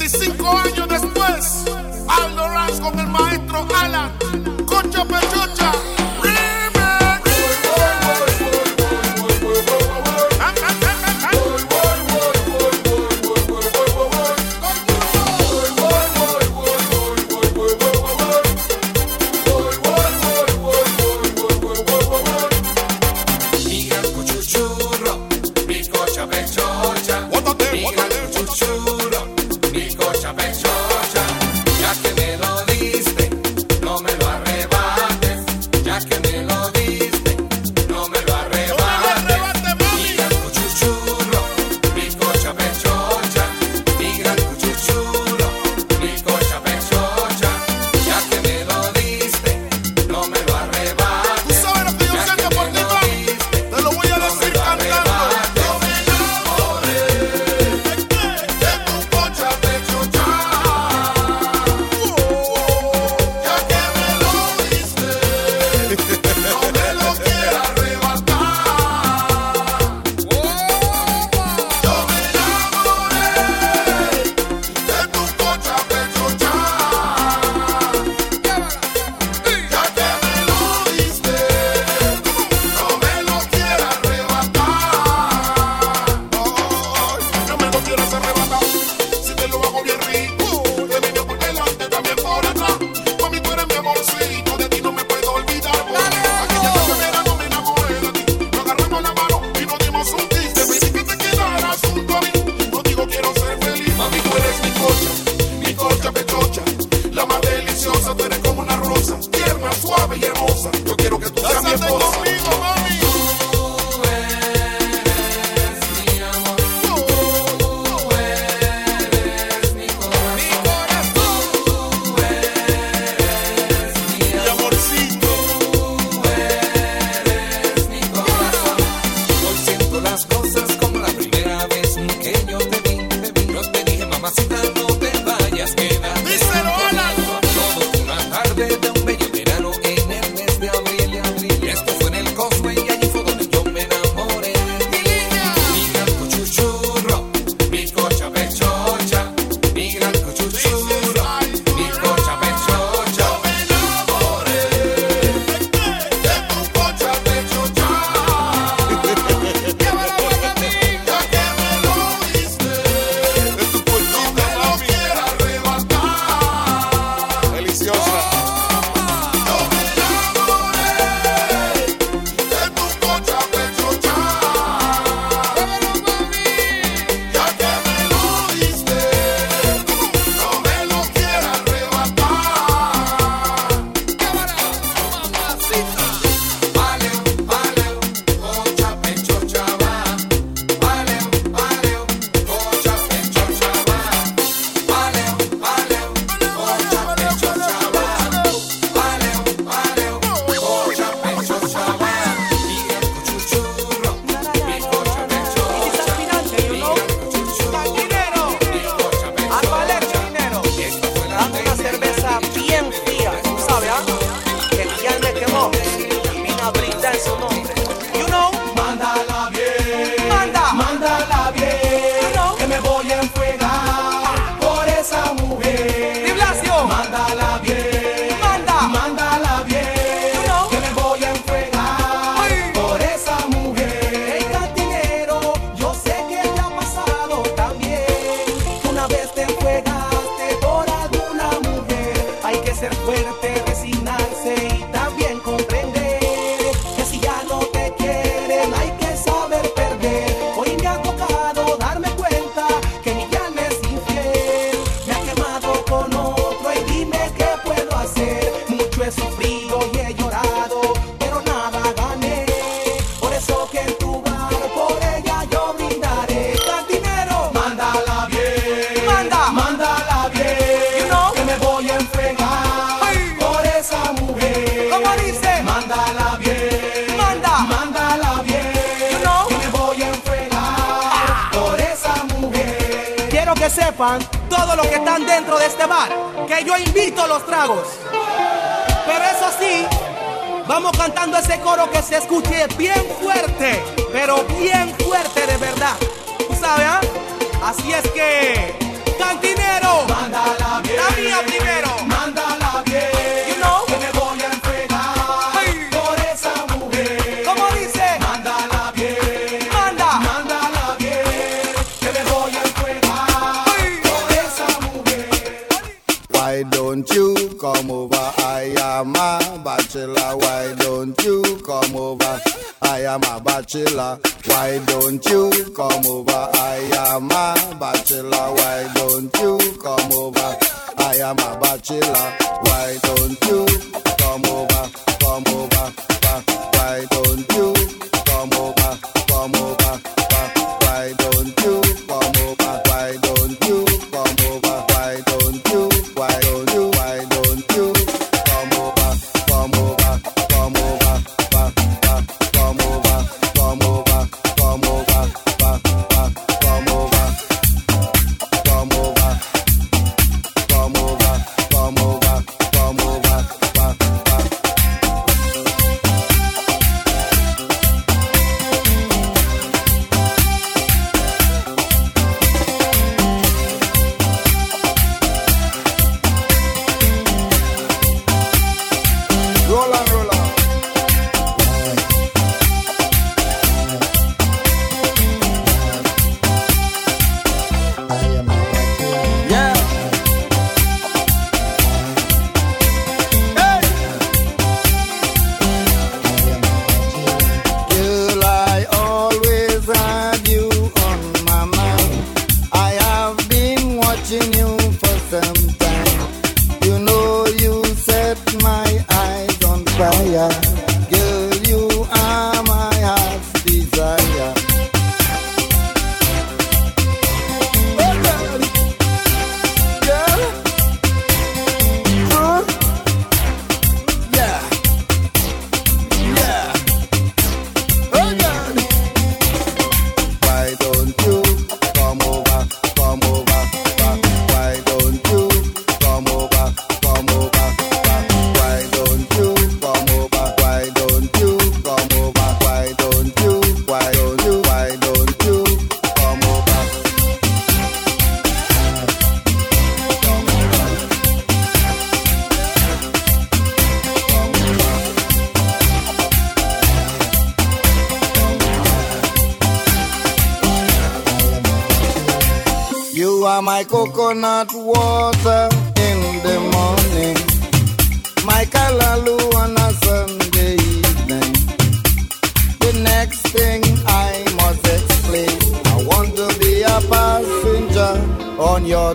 45 horas. sepan todos los que están dentro de este bar que yo invito los tragos. Pero eso sí, vamos cantando ese coro que se escuche bien fuerte, pero bien fuerte de verdad. ¿Tú sabes? Ah? Así es que, cantinero, la mía primero. don't you come over? I am a bachelor. Why don't you come over? I am a bachelor. Why don't you come over? I am a bachelor. Why don't you come over? Come over. Why don't you? my coconut water in the morning, my kalalu on a Sunday evening. The next thing I must explain, I want to be a passenger on your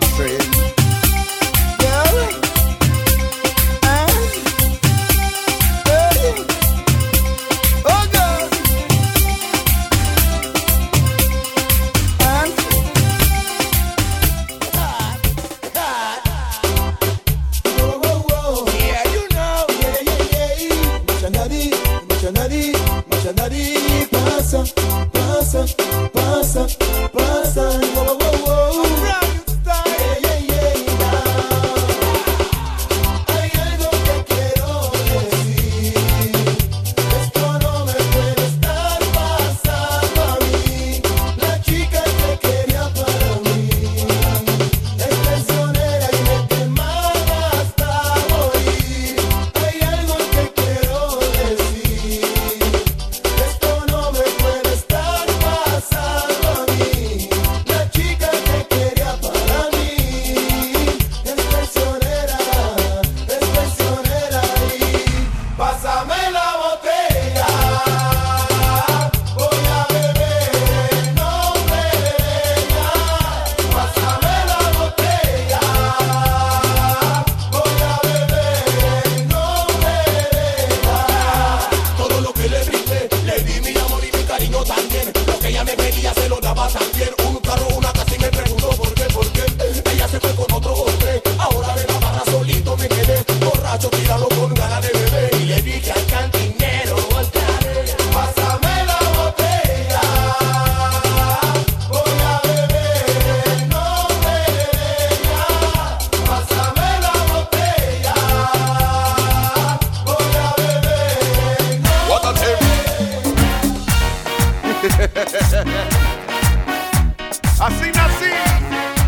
así nací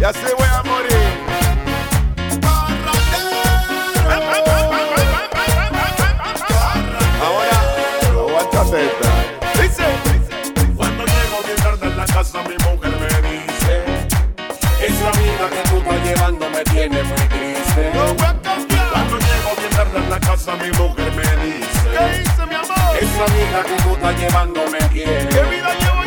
y así voy a morir. Dice, cuando llego bien tarde en la casa mi mujer me dice, esa vida que tú estás llevando me tiene muy Cuando llego bien tarde en la casa mi mujer me dice, ¿qué hice mi amor? Esa vida que tú estás llevando me tiene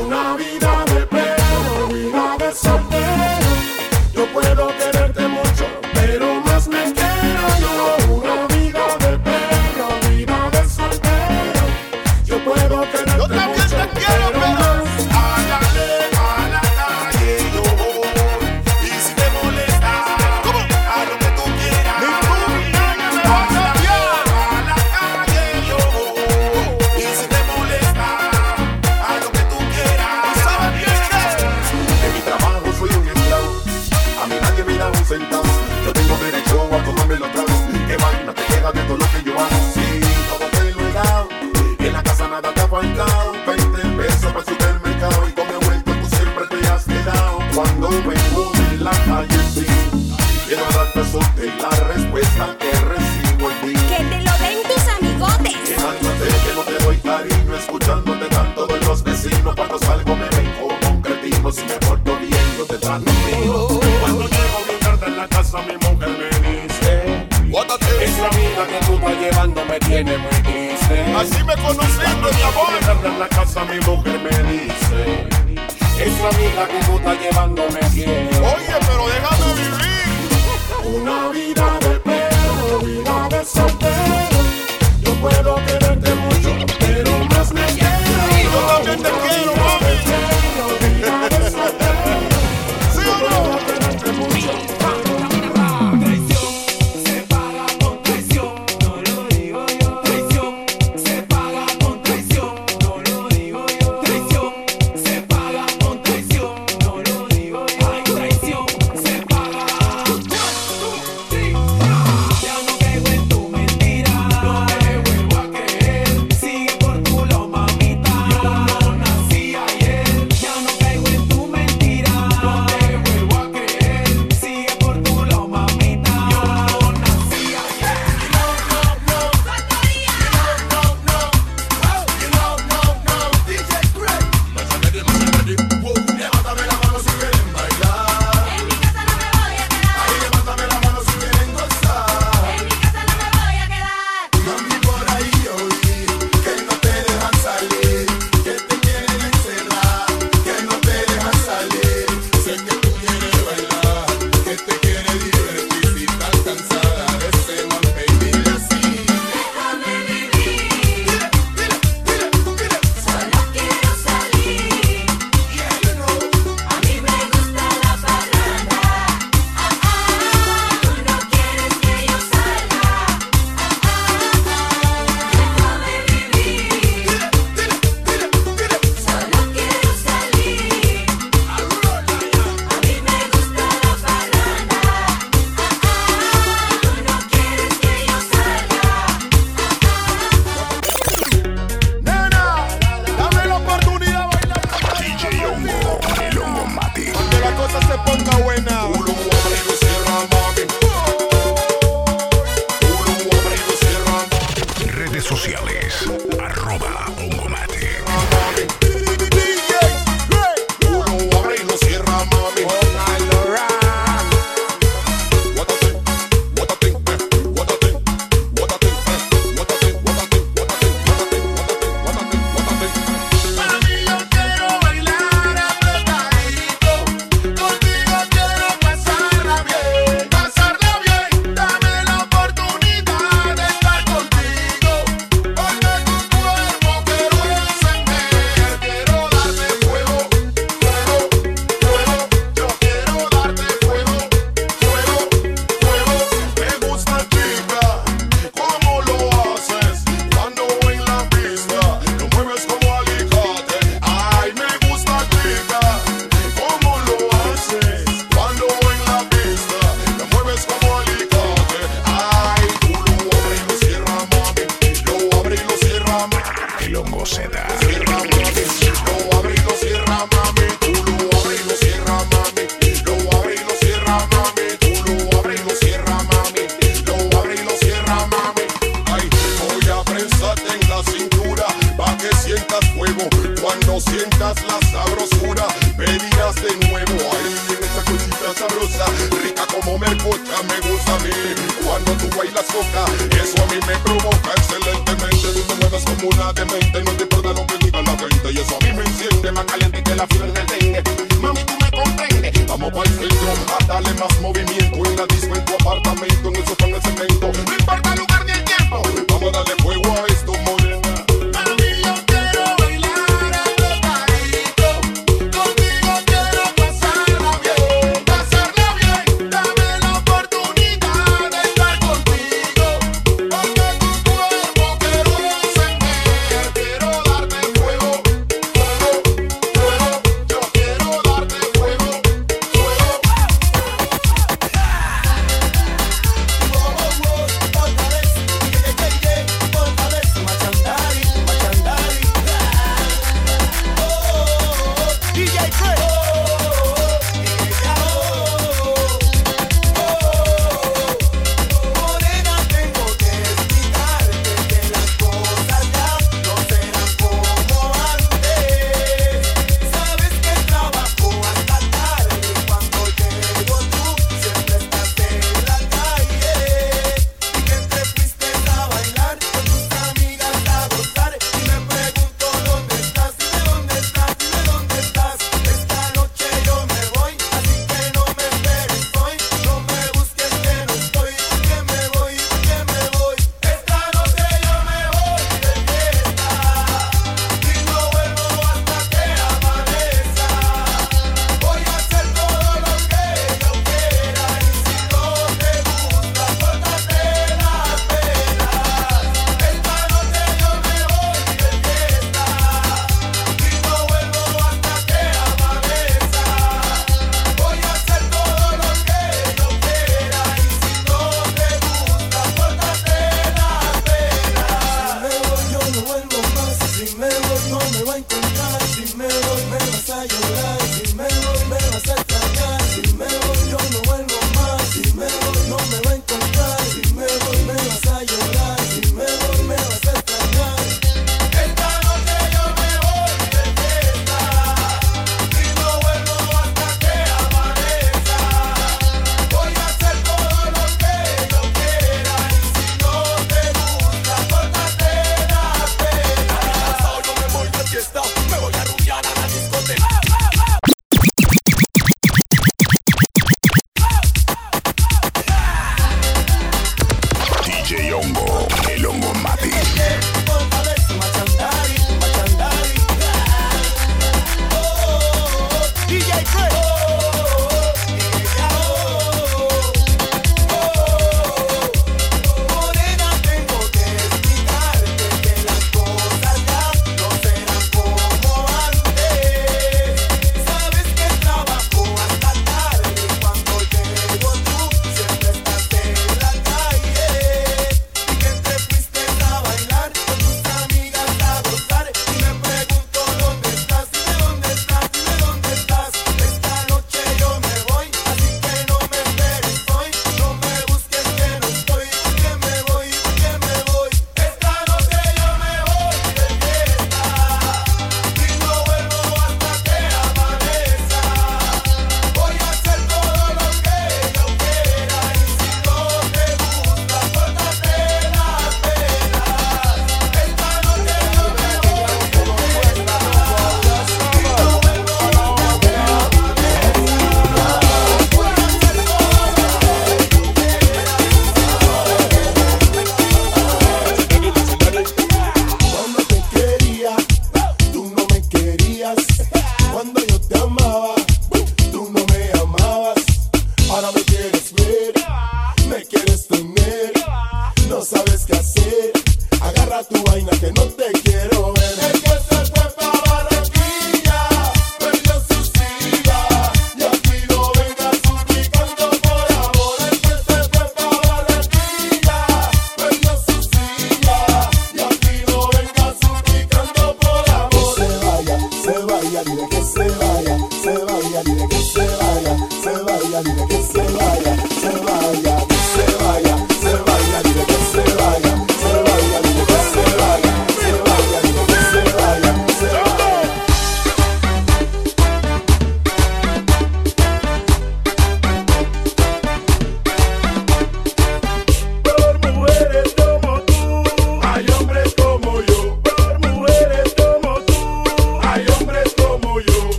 una vida de pleno, vida de soltero. Yo puedo que eso a mí me provoca excelentemente. Tú te mueves como una demente, no te importa lo que diga la gente. Y eso a mí me enciende más caliente que la fiebre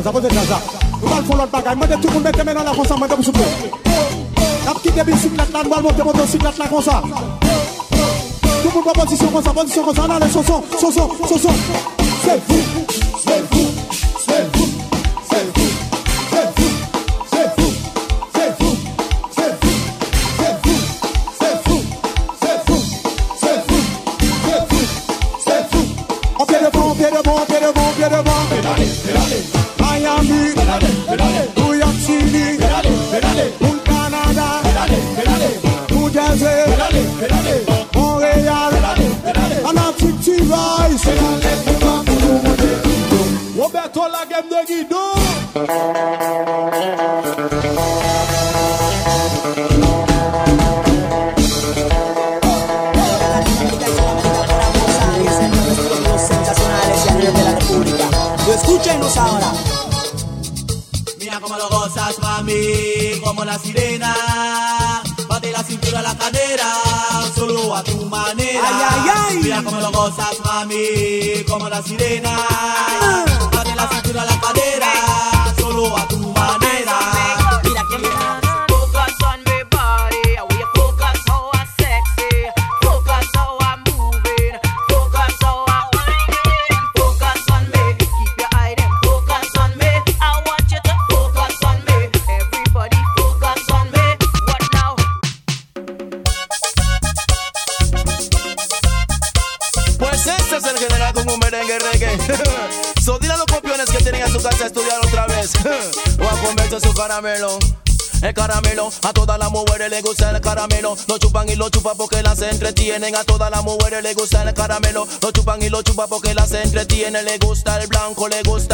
Gaza, pose Gaza Nou bal fon lot bagay, mwen de tout moun mette men nan la konsa Mwen de mou souple Nap ki debi siklet lan, mwen monte monte siklet la konsa Tout moun bon posisyon c'est posisyon c'est Nan c'est soson, c'est soson c'est vou, c'est vou, c'est vou c'est up on, get up on, get up on. De. Yo escúchenos ahora. Mira cómo lo gozas, mami, como la sirena. Bate la cintura a la cadera, solo a tu manera. Ay, ay, ay. Mira cómo lo gozas, mami, como la sirena. Bate la cintura la cadera, solo a tu caramelo. Lo chupan y lo chupan porque las entretienen. A todas las mujeres les gusta el caramelo. Lo chupan y lo chupan porque las entretienen. Le gusta el blanco, le gusta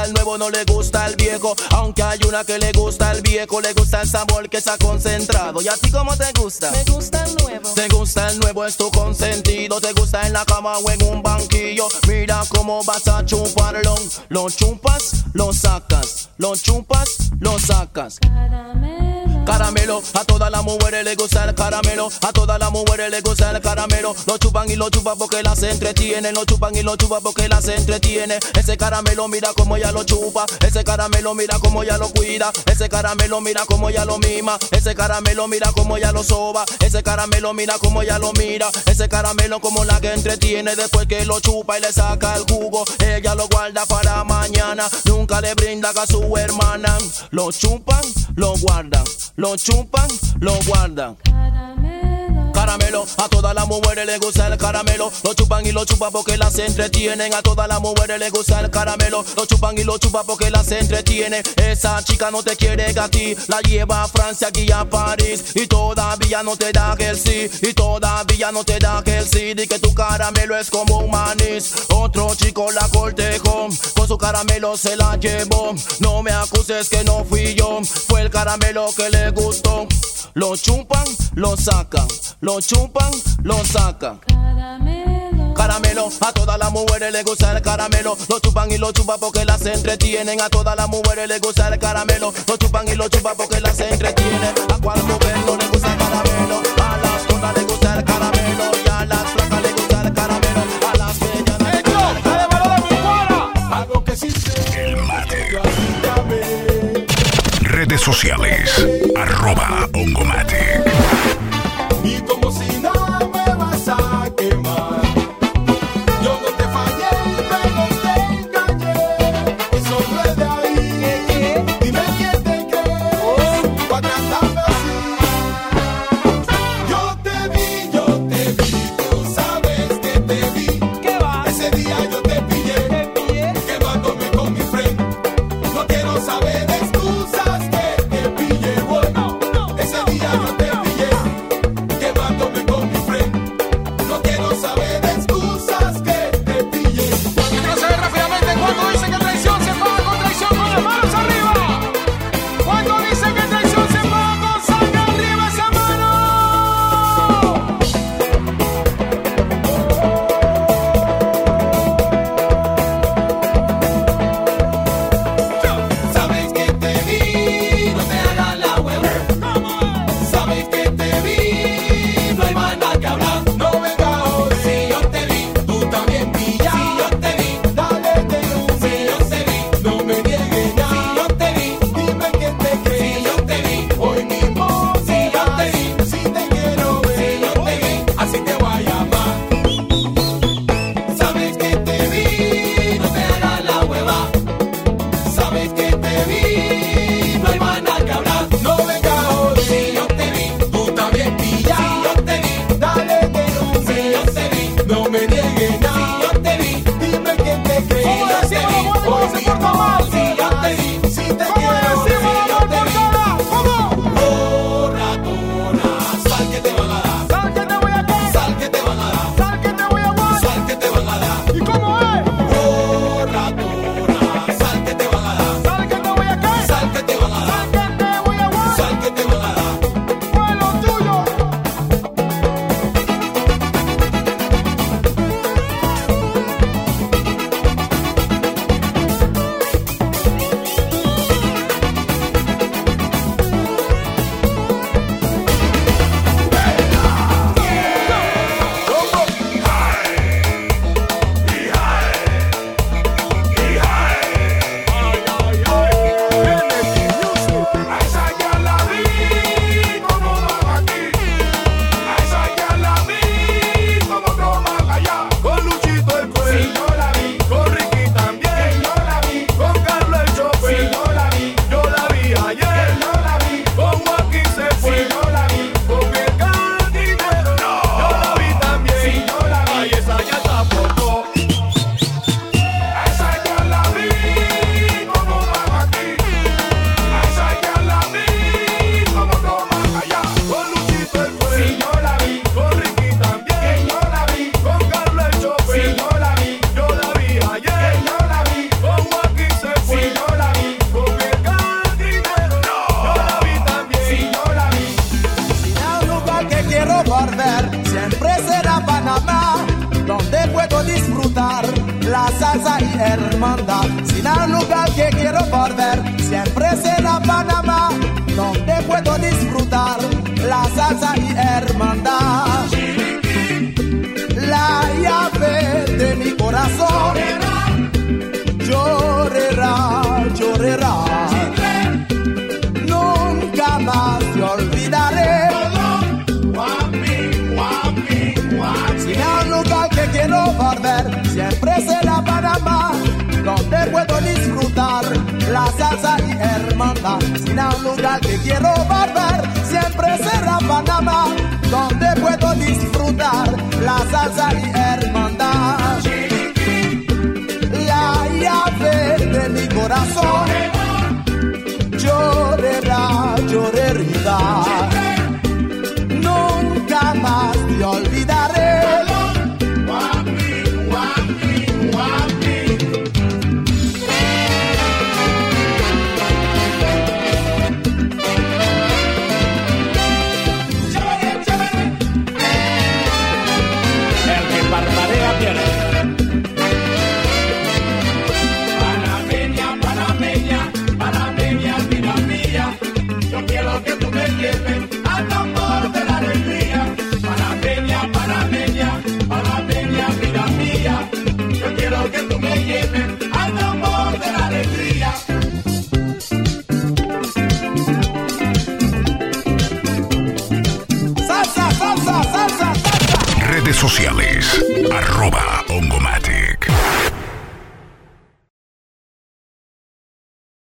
gusta el nuevo, no le gusta el viejo. Aunque hay una que le gusta el viejo. Le gusta el sabor que está concentrado. ¿Y a ti cómo te gusta? Me gusta el nuevo. Te gusta el nuevo, es tu consentido. Te gusta en la cama o en un banquillo. Mira cómo vas a chuparlo. Lo chupas, lo sacas. Lo chupas, lo sacas. Caramelo, a todas las mujeres les gusta el caramelo. A todas las mujeres les gusta el caramelo. Lo chupan y lo chupan porque las entretienen. Lo chupan y lo chupan porque las entretiene. Ese caramelo, mira cómo lo chupa. Ese caramelo, mira cómo ella lo cuida. Ese caramelo, mira cómo ella lo mima. Ese caramelo, mira cómo ella lo soba. Ese caramelo, mira cómo ella lo mira. Ese caramelo, como la que entretiene. Después que lo chupa y le saca el jugo. Ella lo guarda para mañana. Nunca le brinda a su hermana. Lo chupan, lo guardan. Lo chupan, lo guardan. Caramelo, a todas las mujeres les gusta el caramelo. Lo chupan y lo chupan porque las entretienen. A todas las mujeres les gusta el caramelo. Lo chupan y lo chupan porque las entretienen. Esa chica no te quiere a ti. La lleva a Francia, aquí a París. Y todavía no te da el sí. Y todavía no te da el sí. Di que tu caramelo es como un manís. Otro chico la cortejó. Con su caramelo se la llevó. No me acuses que no fui yo. Fue el caramelo que le gustó. Lo chupan, lo sacan. Chupan, lo sacan. Caramelo, a todas las mujeres les gusta el caramelo. Lo chupan y lo chupan porque las entretienen. A todas las mujeres les gusta el caramelo. Lo chupan y lo chupan porque las entretienen.